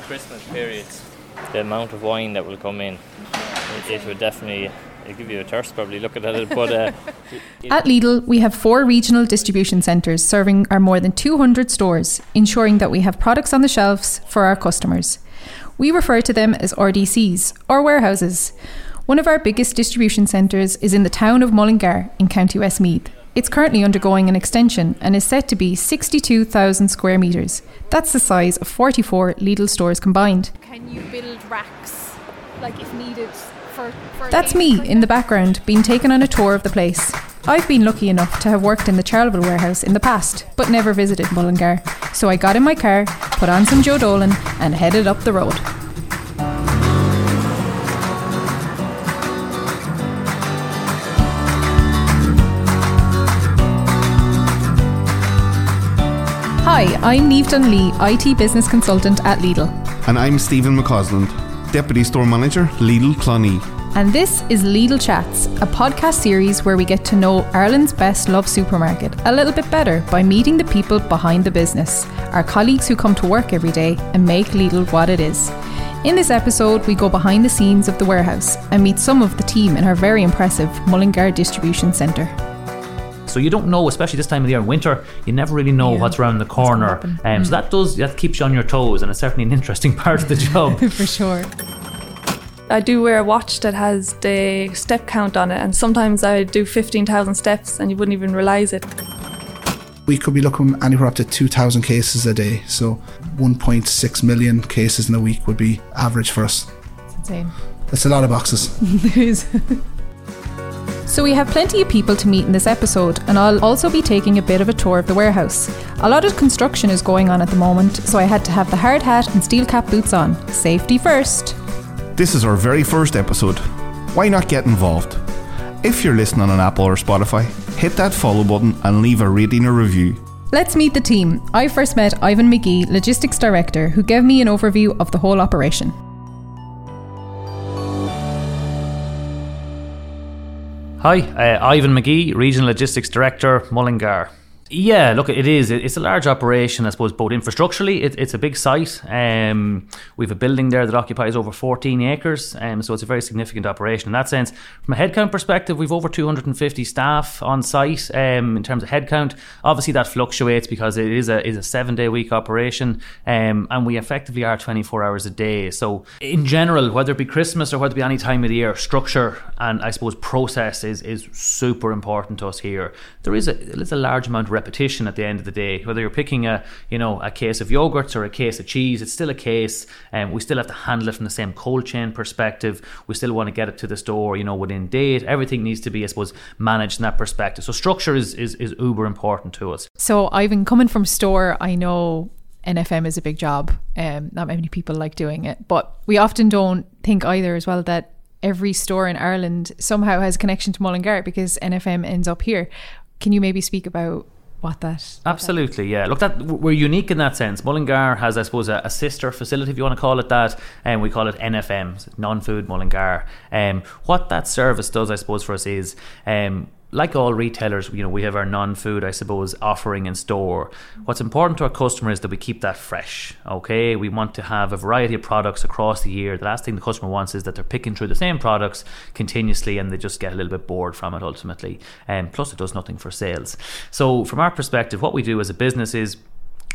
our Christmas periods, the amount of wine that will come in, it, it would definitely it'll give you a thirst probably looking at it. But uh, At Lidl, we have four regional distribution centres serving our more than 200 stores, ensuring that we have products on the shelves for our customers. We refer to them as RDCs, or warehouses. One of our biggest distribution centres is in the town of Mullingar in County Westmeath. It's currently undergoing an extension and is set to be 62,000 square metres. That's the size of 44 Lidl stores combined. Can you build racks, like if needed, for? for That's me in the background being taken on a tour of the place. I've been lucky enough to have worked in the Charleville warehouse in the past, but never visited Mullingar. So I got in my car, put on some Joe Dolan, and headed up the road. Hi, I'm Neve Dunlea, IT business consultant at Lidl. And I'm Stephen McCausland, Deputy Store Manager, Lidl Clonee. And this is Lidl Chats, a podcast series where we get to know Ireland's best loved supermarket a little bit better by meeting the people behind the business, our colleagues who come to work every day and make Lidl what it is. In this episode, we go behind the scenes of the warehouse and meet some of the team in our very impressive Mullingar Distribution Centre. So you don't know, especially this time of the year in winter, you never really know Yeah, what's around the corner. happen. Um, So that does that keeps you on your toes, and it's certainly an interesting part of the job. For sure. I do wear a watch that has the step count on it, and sometimes I do 15,000 steps and you wouldn't even realise it. We could be looking anywhere up to 2,000 cases a day. So 1.6 million cases in a week would be average for us. Insane. That's a lot of boxes. So we have plenty of people to meet in this episode, and I'll also be taking a bit of a tour of the warehouse. A lot of construction is going on at the moment, so I had to have the hard hat and steel cap boots on. Safety first. This is our very first episode. Why not get involved? If you're listening on Apple or Spotify, hit that follow button and leave a rating or review. Let's meet the team. I first met Ivan Magee, Logistics Director, who gave me an overview of the whole operation. Hi, uh, Ivan Magee, Regional Logistics Director, Mullingar. Yeah, look, it is. It's a large operation, I suppose, both infrastructurally, it, it's a big site. Um, we have a building there that occupies over 14 acres, um, so it's a very significant operation in that sense. From a headcount perspective, we've over 250 staff on site um, in terms of headcount. Obviously, that fluctuates because it is a, is a seven day week operation, um, and we effectively are 24 hours a day. So, in general, whether it be Christmas or whether it be any time of the year, structure and I suppose process is, is super important to us here. There is a, a large amount of repetition at the end of the day. Whether you're picking a you know a case of yogurts or a case of cheese, it's still a case, and we still have to handle it from the same cold chain perspective. We still want to get it to the store, you know, within date. Everything needs to be, I suppose, managed in that perspective. So structure is is, is uber important to us. So, Ivan, coming from store, I know NFM is a big job. Um, not many people like doing it, but we often don't think either as well that every store in Ireland somehow has a connection to Mullingar because NFM ends up here. Can you maybe speak about what that? Absolutely, yeah. Look, that we're unique in that sense. Mullingar has, I suppose, a, a sister facility, if you want to call it that, and we call it NFM, non-food Mullingar. Um, what that service does, I suppose, for us is. Um, like all retailers, you know, we have our non-food, I suppose, offering in store. What's important to our customer is that we keep that fresh. Okay, we want to have a variety of products across the year. The last thing the customer wants is that they're picking through the same products continuously, and they just get a little bit bored from it ultimately. And um, plus, it does nothing for sales. So, from our perspective, what we do as a business is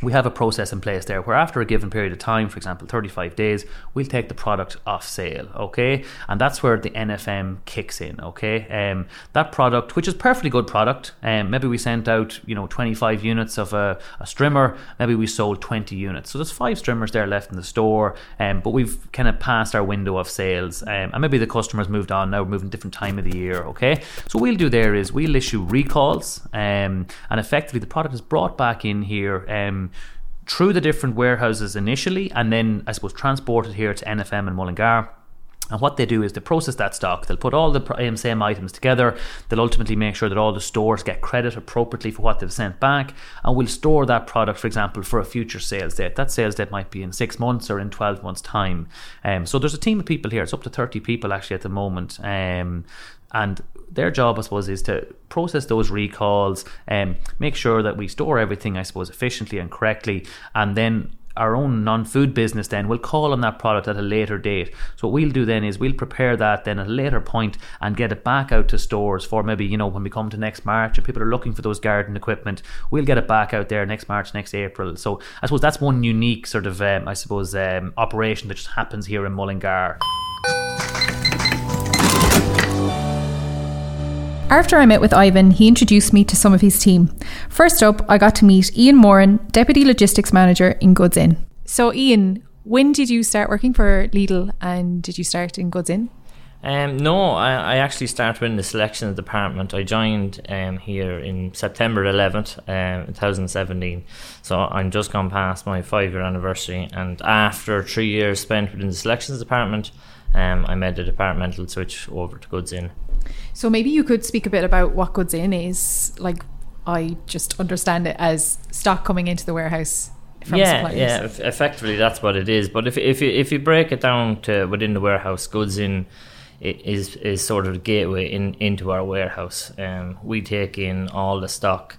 we have a process in place there where after a given period of time, for example, 35 days, we'll take the product off sale, okay? And that's where the NFM kicks in, okay? Um, that product, which is perfectly good product, um, maybe we sent out, you know, 25 units of a, a strimmer, maybe we sold 20 units. So there's five strimmers there left in the store, um, but we've kind of passed our window of sales, um, and maybe the customer's moved on now, we're moving different time of the year, okay? So what we'll do there is we'll issue recalls, um, and effectively the product is brought back in here, um, through the different warehouses initially, and then I suppose transported here to NFM and Mullingar. And what they do is they process that stock. They'll put all the um, same items together. They'll ultimately make sure that all the stores get credit appropriately for what they've sent back. And we'll store that product, for example, for a future sales date. That sales date might be in six months or in 12 months' time. Um, so there's a team of people here. It's up to 30 people actually at the moment. Um, and their job, I suppose, is to process those recalls and make sure that we store everything, I suppose, efficiently and correctly, and then our own non-food business then will call on that product at a later date. So what we'll do then is we'll prepare that then at a later point and get it back out to stores for maybe you know when we come to next March and people are looking for those garden equipment, we'll get it back out there next March, next April. So I suppose that's one unique sort of um, I suppose um, operation that just happens here in Mullingar. After I met with Ivan, he introduced me to some of his team. First up, I got to meet Ian Moran, Deputy Logistics Manager in Goods In. So, Ian, when did you start working for Lidl and did you start in Goods In? Um, no, I, I actually started in the selections department. I joined um, here in September 11th, um, 2017. So I'm just gone past my five year anniversary. And after three years spent within the selections department, um, I made the departmental switch over to Goods In. So maybe you could speak a bit about what Goods in is. Like, I just understand it as stock coming into the warehouse. From yeah, suppliers. yeah. eff- Effectively, that's what it is. But if if you if you break it down to within the warehouse, goods in is is sort of the gateway in into our warehouse. Um, we take in all the stock.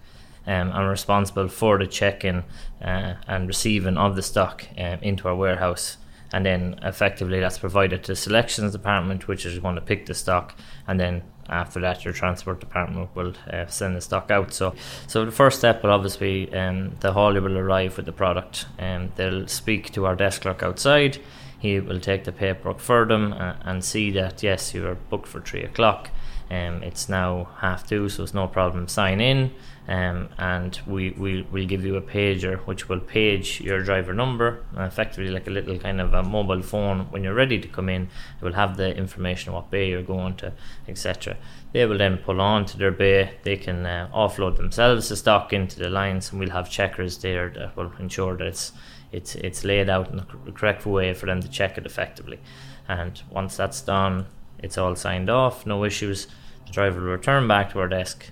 Um, and are responsible for the check-in uh, and receiving of the stock um, into our warehouse, and then effectively that's provided to the selections department, which is going to pick the stock, and then after that your transport department will uh, send the stock out. So, so the first step will obviously um, the haulier will arrive with the product, and they'll speak to our desk clerk outside. He will take the paperwork for them uh, and see that yes, you are booked for three o'clock. Um, it's now half two, so it's no problem. Sign in, um, and we will give you a pager, which will page your driver number, effectively like a little kind of a mobile phone. When you're ready to come in, it will have the information what bay you're going to, etc. They will then pull on to their bay. They can uh, offload themselves the stock into the lines, and we'll have checkers there that will ensure that it's it's it's laid out in the correct way for them to check it effectively. And once that's done, it's all signed off, no issues. The driver will return back to our desk,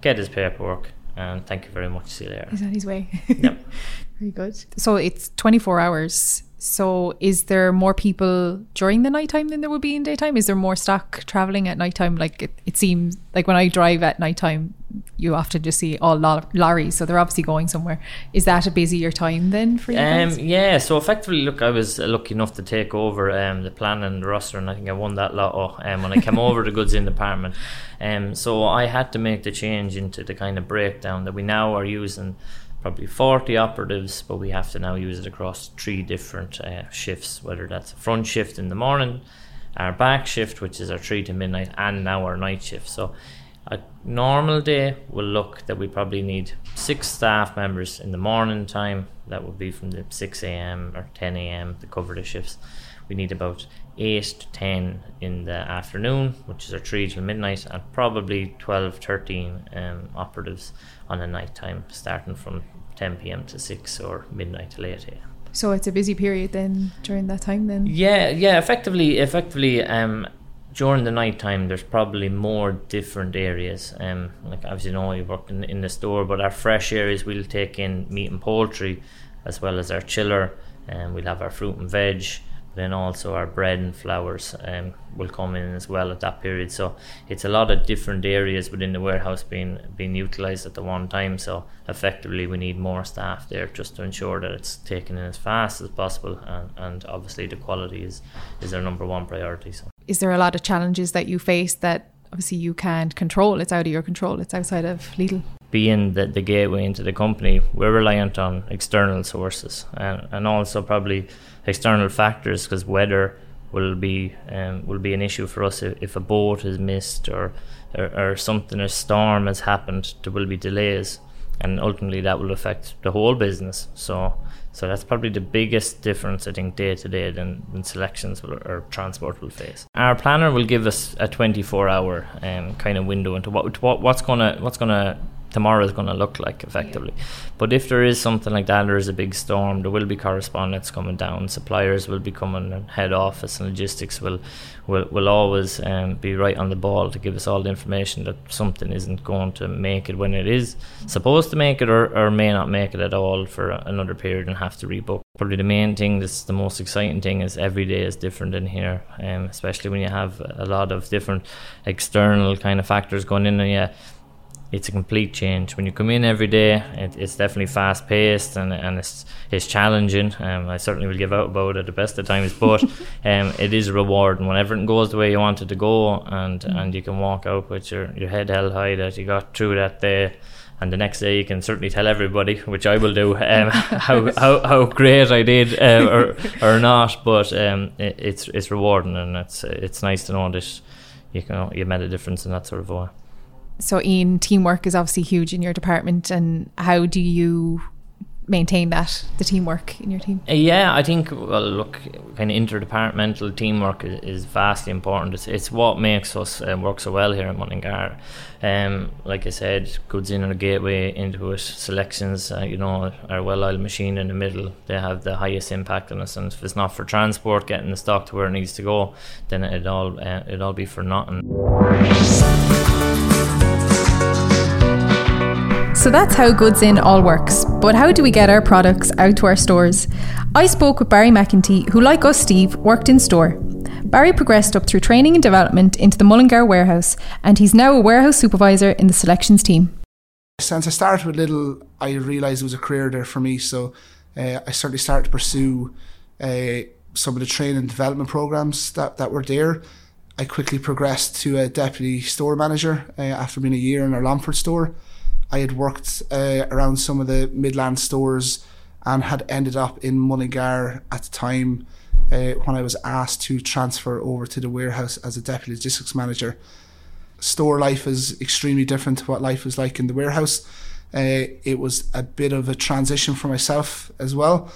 get his paperwork, and thank you very much. See you later. He's on his way. Yep. Very good. So it's 24 hours. So is there more people during the nighttime than there would be in daytime? Is there more stock traveling at nighttime? Like it, it seems like when I drive at nighttime, you often just see all lo- lorries. So they're obviously going somewhere. Is that a busier time then for you Um, yeah, so effectively, look, I was uh, lucky enough to take over um, the plan and the roster, and I think I won that lotto um, when I came over the goods in department. Um, so I had to make the change into the kind of breakdown that we now are using probably 40 operatives, but we have to now use it across three different uh, shifts, whether that's a front shift in the morning, our back shift, which is our 3 to midnight, and now our night shift. So a normal day will look that we probably need six staff members in the morning time. That would be from the 6 a.m. or 10 a.m. to cover the shifts. We need about 8 to 10 in the afternoon, which is our 3 till midnight, and probably 12, 13 um, operatives on the night time, starting from 10 p.m. to 6 or midnight to 8 a.m. So it's a busy period then during that time then? Yeah, yeah. Effectively, effectively, um, during the night time, there's probably more different areas. Um, like obviously, you know, you work in, in the store, but our fresh areas, we'll take in meat and poultry, as well as our chiller, and we'll have our fruit and veg. Then also our bread and flowers um, will come in as well at that period. So it's a lot of different areas within the warehouse being being utilised at the one time. So effectively, we need more staff there just to ensure that it's taken in as fast as possible, and, and obviously the quality is is our number one priority. So. Is there a lot of challenges that you face that obviously you can't control? It's out of your control. It's outside of Lidl. Being the, the gateway into the company, we're reliant on external sources and, and also probably external factors because weather will be um, will be an issue for us if, if a boat is missed or, or or something a storm has happened. There will be delays, and ultimately that will affect the whole business. So. So that's probably the biggest difference I think day to day than, selections will, or transport will face. Our planner will give us a 24 hour um, kind of window into what, what what's gonna what's gonna tomorrow is going to look like effectively. But if there is something like that, there is a big storm, there will be correspondence coming down. Suppliers will be coming, and head office and logistics will will, will always um, be right on the ball to give us all the information that something isn't going to make it when it is supposed to make it, or, or may not make it at all for another period and have to rebook. Probably the main thing, that's the most exciting thing, is every day is different in here, um, especially when you have a lot of different external kind of factors going in. And yeah, it's a complete change. When you come in every day, it, it's definitely fast paced and, and it's it's challenging. Um, I certainly will give out about it at the best of times, but um, it is rewarding when everything goes the way you want it to go, and, mm. and you can walk out with your, your head held high that you got through that day and the next day you can certainly tell everybody, which I will do, um, how, how how great I did uh, or or not. But um, it, it's it's rewarding and it's it's nice to know that you can you made a difference in that sort of way. So, Ian, teamwork is obviously huge in your department, and how do you maintain that the teamwork in your team? Uh, yeah, I think well, look, kind of interdepartmental teamwork is, is vastly important. It's, it's what makes us uh, work so well here in Mullingar. Um, like I said, goods in and a gateway into it. Selections, uh, you know, our well-oiled machine in the middle. They have the highest impact on us, and if it's not for transport, getting the stock to where it needs to go, then it all uh, it all be for nothing. So that's how Goods In all works. But how do we get our products out to our stores? I spoke with Barry McEntee, who, like us, Steve, worked in store. Barry progressed up through training and development into the Mullingar warehouse, and he's now a warehouse supervisor in the selections team. Since I started with Lidl, I realised it was a career there for me, so uh, I certainly started to pursue uh, some of the training and development programs that, that were there. I quickly progressed to a deputy store manager uh, after being a year in our Longford store. I had worked uh, around some of the Midland stores and had ended up in Mullingar at the time uh, when I was asked to transfer over to the warehouse as a deputy logistics manager. Store life is extremely different to what life was like in the warehouse. Uh, it was a bit of a transition for myself as well.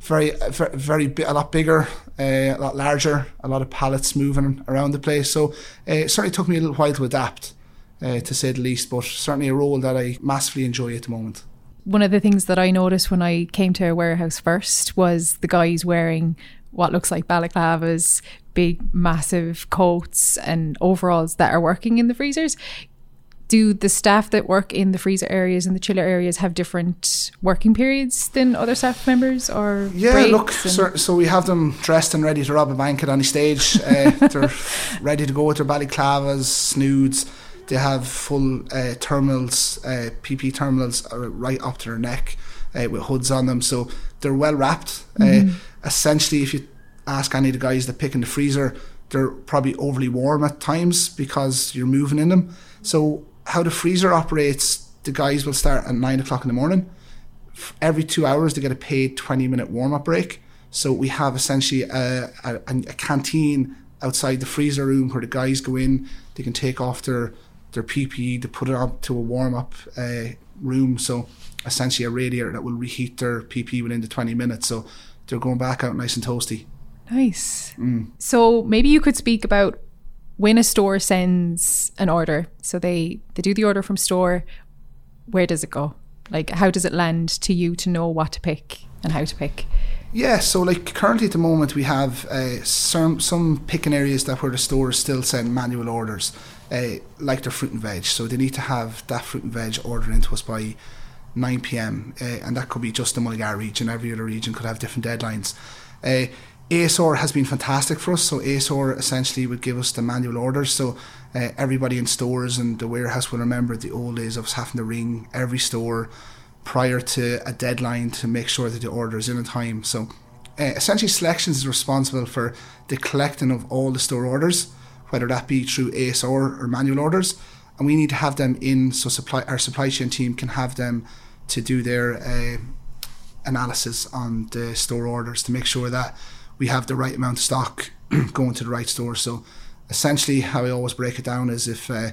Very, very, very a lot bigger, uh, a lot larger, a lot of pallets moving around the place. So uh, it certainly took me a little while to adapt uh, to say the least, but certainly a role that I massively enjoy at the moment. One of the things that I noticed when I came to a warehouse first was the guys wearing what looks like balaclavas, big, massive coats, and overalls that are working in the freezers. Do the staff that work in the freezer areas and the chiller areas have different working periods than other staff members, or yeah? Look, so, so, we have them dressed and ready to rob a bank at any stage. Uh, they're ready to go with their balaclavas, snoods they have full uh, terminals, uh, PP terminals right up to their neck uh, with hoods on them, so they're well wrapped. Uh, mm-hmm. essentially, if you ask any of the guys that pick in the freezer, they're probably overly warm at times because you're moving in them. So how the freezer operates, the guys will start at nine o'clock in the morning. Every two hours, they get a paid twenty minute warm up break. So we have essentially a, a, a canteen outside the freezer room where the guys go in. They can take off their their PPE to put it up to a warm up uh, room. So essentially a radiator that will reheat their PPE within the 20 minutes. So they're going back out nice and toasty. Nice. Mm. So maybe you could speak about when a store sends an order. So they, they do the order from store. Where does it go? Like, how does it land to you to know what to pick and how to pick? Yeah, so like currently at the moment we have uh, some some picking areas that where the stores still send manual orders uh, like their fruit and veg. So they need to have that fruit and veg ordered into us by 9 p.m. Uh, and that could be just the Mullingar region. Every other region could have different deadlines. Uh, ASOR has been fantastic for us. So ASOR essentially would give us the manual orders. So uh, everybody in stores and the warehouse will remember the old days of us having to ring every store prior to a deadline to make sure that the order is in on time. So uh, essentially, Selections is responsible for the collecting of all the store orders whether that be through ASR or manual orders, and we need to have them in so supply our supply chain team can have them to do their uh, analysis on the store orders to make sure that we have the right amount of stock going to the right store. So essentially, how I always break it down is if uh,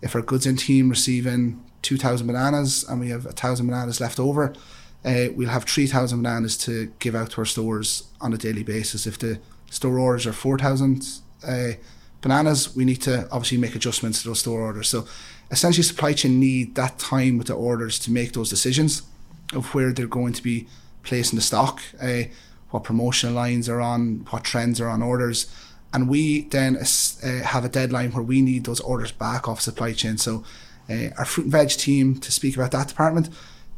if our goods in team receiving two thousand bananas and we have a thousand bananas left over. Uh, we'll have 3,000 bananas to give out to our stores on a daily basis. If the store orders are 4,000 uh, bananas, we need to obviously make adjustments to those store orders. So essentially, supply chain need that time with the orders to make those decisions of where they're going to be placing the stock, uh, what promotional lines are on, what trends are on orders. And we then uh, have a deadline where we need those orders back off supply chain. So uh, our fruit and veg team, to speak about that department,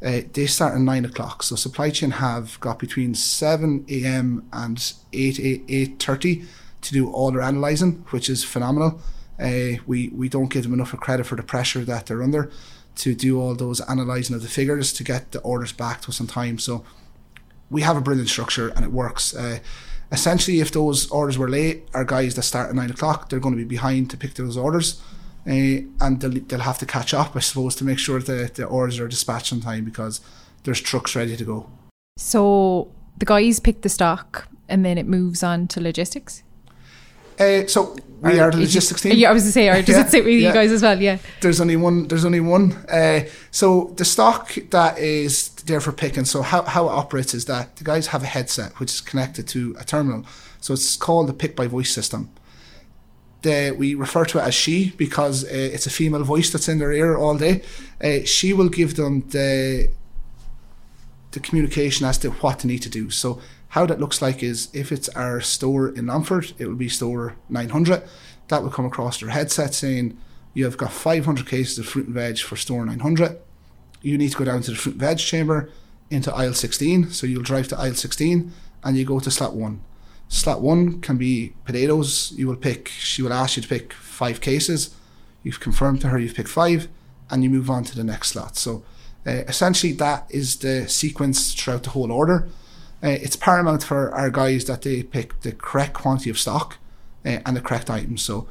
uh, they start at nine o'clock. So supply chain have got between seven a.m. and eight eight thirty to do all their analysing, which is phenomenal. Uh, we we don't give them enough credit for the pressure that they're under. to do all those analysing of the figures to get the orders back to us on time. So we have a brilliant structure and it works. Uh, essentially, if those orders were late, our guys that start at nine o'clock, they're going to be behind to pick those orders. Uh, and they'll, they'll have to catch up, I suppose, to make sure that the orders are dispatched on time because there's trucks ready to go. So the guys pick the stock and then it moves on to logistics? Uh, so we Or are the is it- logistics team. Yeah, I was to say, or does Yeah, it sit with yeah. you guys as well? Yeah. There's only one. There's only one. Uh, so the stock that is there for picking. So how, how it operates is that the guys have a headset which is connected to a terminal. So it's called the pick by voice system. The, we refer to it as she because uh, it's a female voice that's in their ear all day. Uh, she will give them the the communication as to what they need to do. So how that looks like is if it's our store in Longford, it will be store 900. That will come across their headset saying you have got 500 cases of fruit and veg for store 900. You need to go down to the fruit and veg chamber into aisle 16. So you'll drive to aisle 16 and you go to slot one. Slot one can be potatoes. You will pick, she will ask you to pick five cases. You've confirmed to her you've picked five and you move on to the next slot. So uh, essentially, that is the sequence throughout the whole order. Uh, it's paramount for our guys that they pick the correct quantity of stock uh, and the correct items. So,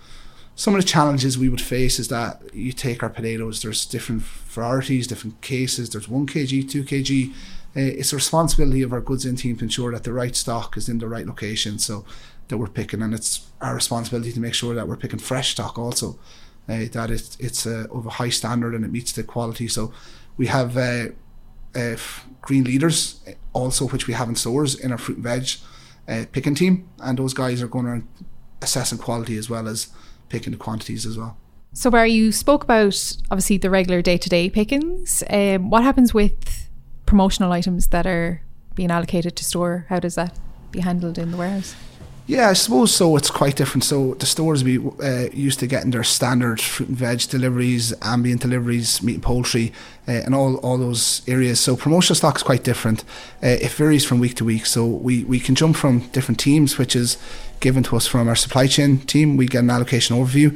some of the challenges we would face is that you take our potatoes, there's different varieties, different cases, there's 1 kg, 2 kg. Uh, it's the responsibility of our goods in team to ensure that the right stock is in the right location so that we're picking, and it's our responsibility to make sure that we're picking fresh stock also, uh, that it's, it's uh, of a high standard and it meets the quality. So, we have uh, green leaders uh, also, which we have in stores in our fruit and veg uh, picking team, and those guys are going around assessing quality as well as picking the quantities as well. So, Barry, you spoke about obviously the regular day to day pickings. Um, what happens with promotional items that are being allocated to store? How does that be handled in the warehouse? Yeah, I suppose so. It's quite different. So the stores we uh, used to getting their standard fruit and veg deliveries, ambient deliveries, meat and poultry, uh, and all, all those areas. So promotional stock is quite different. Uh, it varies from week to week. So we, we can jump from different teams, which is given to us from our supply chain team. We get an allocation overview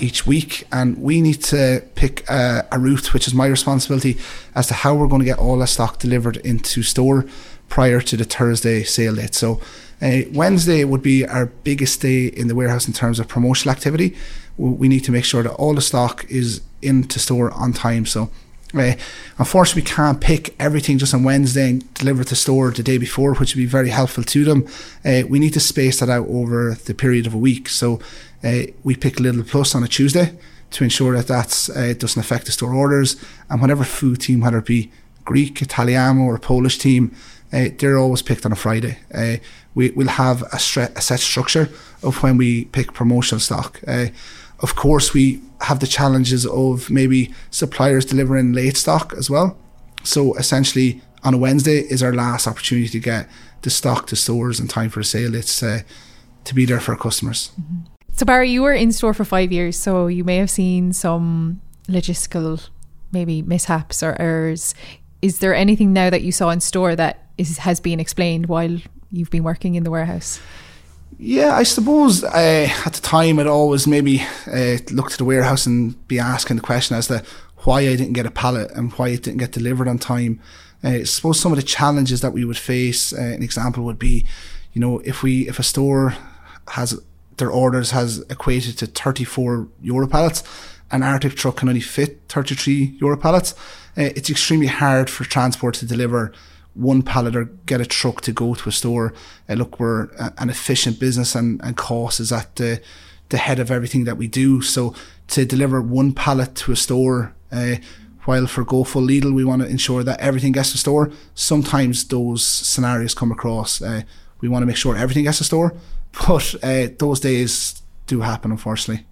each week, and we need to pick a, a route, which is my responsibility, as to how we're going to get all that stock delivered into store prior to the Thursday sale date. So uh, Wednesday would be our biggest day in the warehouse in terms of promotional activity. We need to make sure that all the stock is into store on time. So, uh, unfortunately, we can't pick everything just on Wednesday and deliver it to store the day before, which would be very helpful to them. Uh, we need to space that out over the period of a week. So, uh, we pick a Lidl Plus on a Tuesday to ensure that that uh, doesn't affect the store orders. And whatever food team, whether it be Greek, Italiano, or Polish team, uh, they're always picked on a Friday. Uh, we will have a, stre- a set structure of when we pick promotional stock. Uh, of course, we have the challenges of maybe suppliers delivering late stock as well. So essentially, on a Wednesday is our last opportunity to get the stock to stores in time for a sale. It's to be there for our customers. So, Barry, you were in store for five years, so you may have seen some logistical, maybe mishaps or errors. Is there anything now that you saw in store that is, has been explained while you've been working in the warehouse? Yeah, I suppose uh, at the time I'd always maybe uh, look to the warehouse and be asking the question as to why I didn't get a pallet and why it didn't get delivered on time. Uh, I suppose some of the challenges that we would face, uh, an example would be, you know, if we if a store has their orders has equated to 34 euro pallets, an artic truck can only fit 33 euro pallets. Uh, it's extremely hard for transport to deliver one pallet or get a truck to go to a store. Uh, look, we're a- an efficient business and, and cost is at the, the head of everything that we do. So to deliver one pallet to a store, uh, while for Go Full Lidl, we want to ensure that everything gets to store. Sometimes those scenarios come across. Uh, we want to make sure everything gets to store, but uh, those days do happen, unfortunately.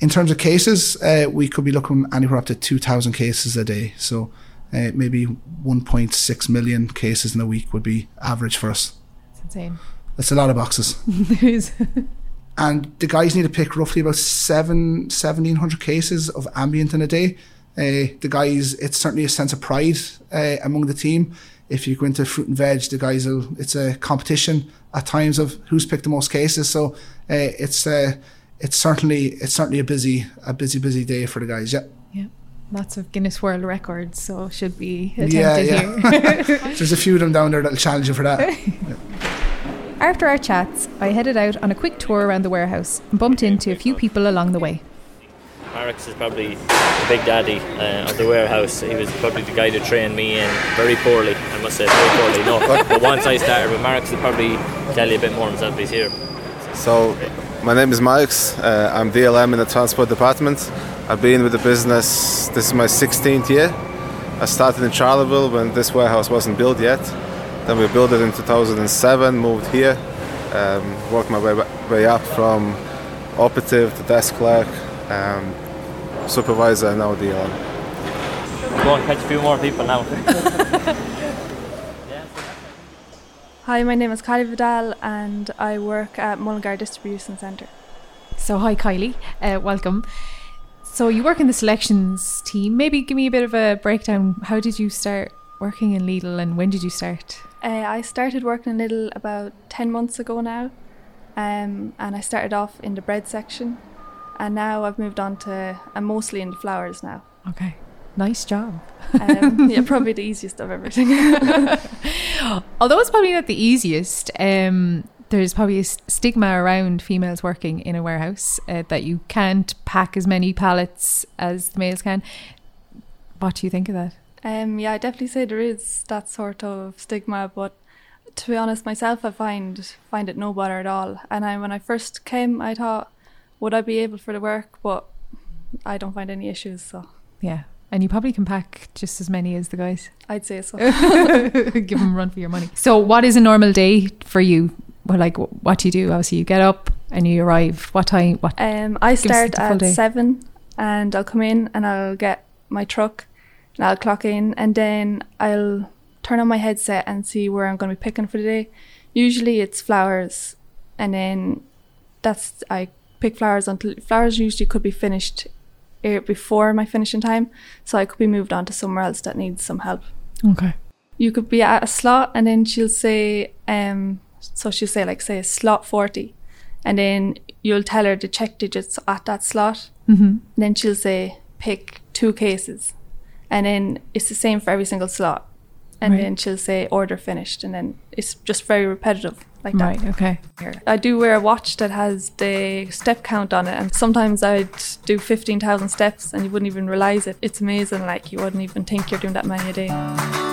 In terms of cases, uh, we could be looking anywhere up to 2,000 cases a day. So uh, maybe 1.6 million cases in a week would be average for us. It's insane. That's a lot of boxes. there is. and the guys need to pick roughly about seven, 1,700 cases of ambient in a day. Uh, the guys, it's certainly a sense of pride uh, among the team. If you go into fruit and veg, the guys will, it's a competition at times of who's picked the most cases. So uh, it's uh, it's certainly it's certainly a busy a busy busy day for the guys. Yeah. Yeah. Lots of Guinness World Records, so should be attempted Yeah, yeah. here. There's a few of them down there that'll challenge you for that. After our chats, I headed out on a quick tour around the warehouse and bumped into a few people along the way. Marix is probably the big daddy uh, of the warehouse. He was probably the guy that trained me in very poorly, I must say, very poorly. No, but once I started with Marix, he'll probably tell you a bit more himself. He's here. So, my name is Marx. Uh, I'm DLM in the transport department. I've been with the business, this is my 16th year. I started in Charleville when this warehouse wasn't built yet. Then we built it in 2007, moved here, um, worked my way, way up from operative to desk clerk, um, supervisor, and now DLM. Go and catch a few more people now. Hi, my name is Kylie Vidal and I work at Mullingar Distribution Centre. So, hi, Kylie. Uh, welcome. So, you work in the selections team. Maybe give me a bit of a breakdown. How did you start working in Lidl and when did you start? Uh, I started working in Lidl about 10 months ago now um, and I started off in the bread section and now I've moved on to, I'm mostly in the flowers now. Okay. Nice job. Um, yeah, probably the easiest of everything. Although it's probably not the easiest, um, there's probably a stigma around females working in a warehouse uh, that you can't pack as many pallets as the males can. What do you think of that? Um, yeah, I definitely say there is that sort of stigma, but to be honest, myself, I find find it no bother at all. And I, when I first came, I thought, would I be able for the work? But I don't find any issues, so Yeah. And you probably can pack just as many as the guys. I'd say so. Give them a run for your money. So, what is a normal day for you? Well, like, what do you do? Obviously, you get up and you arrive. What time? What? Um, I start at day. seven, and I'll come in and I'll get my truck, and I'll clock in, and then I'll turn on my headset and see where I'm going to be picking for the day. Usually it's flowers, and then that's I pick flowers until flowers usually could be finished before my finishing time, so I could be moved on to somewhere else that needs some help. Okay. You could be at a slot, and then she'll say, um, so she'll say like say slot forty, and then you'll tell her the check digits at that slot. Mm-hmm. Then she'll say pick two cases, and then it's the same for every single slot. And Right. then she'll say order finished, and then it's just very repetitive like that. Right. Okay. I do wear a watch that has the step count on it, and sometimes I'd do fifteen thousand steps, and you wouldn't even realize it. It's amazing. Like you wouldn't even think you're doing that many a day.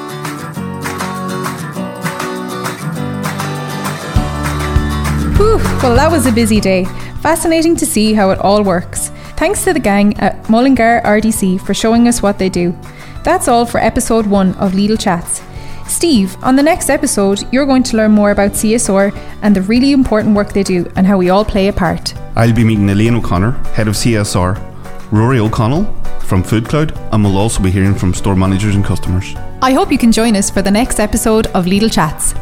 Well, that was a busy day. Fascinating to see how it all works. Thanks to the gang at Mullingar RDC for showing us what they do. That's all for episode one of Lidl Chats. Steve, on the next episode, you're going to learn more about CSR and the really important work they do and how we all play a part. I'll be meeting Elaine O'Connor, head of CSR, Rory O'Connell from Food Cloud, and we'll also be hearing from store managers and customers. I hope you can join us for the next episode of Lidl Chats.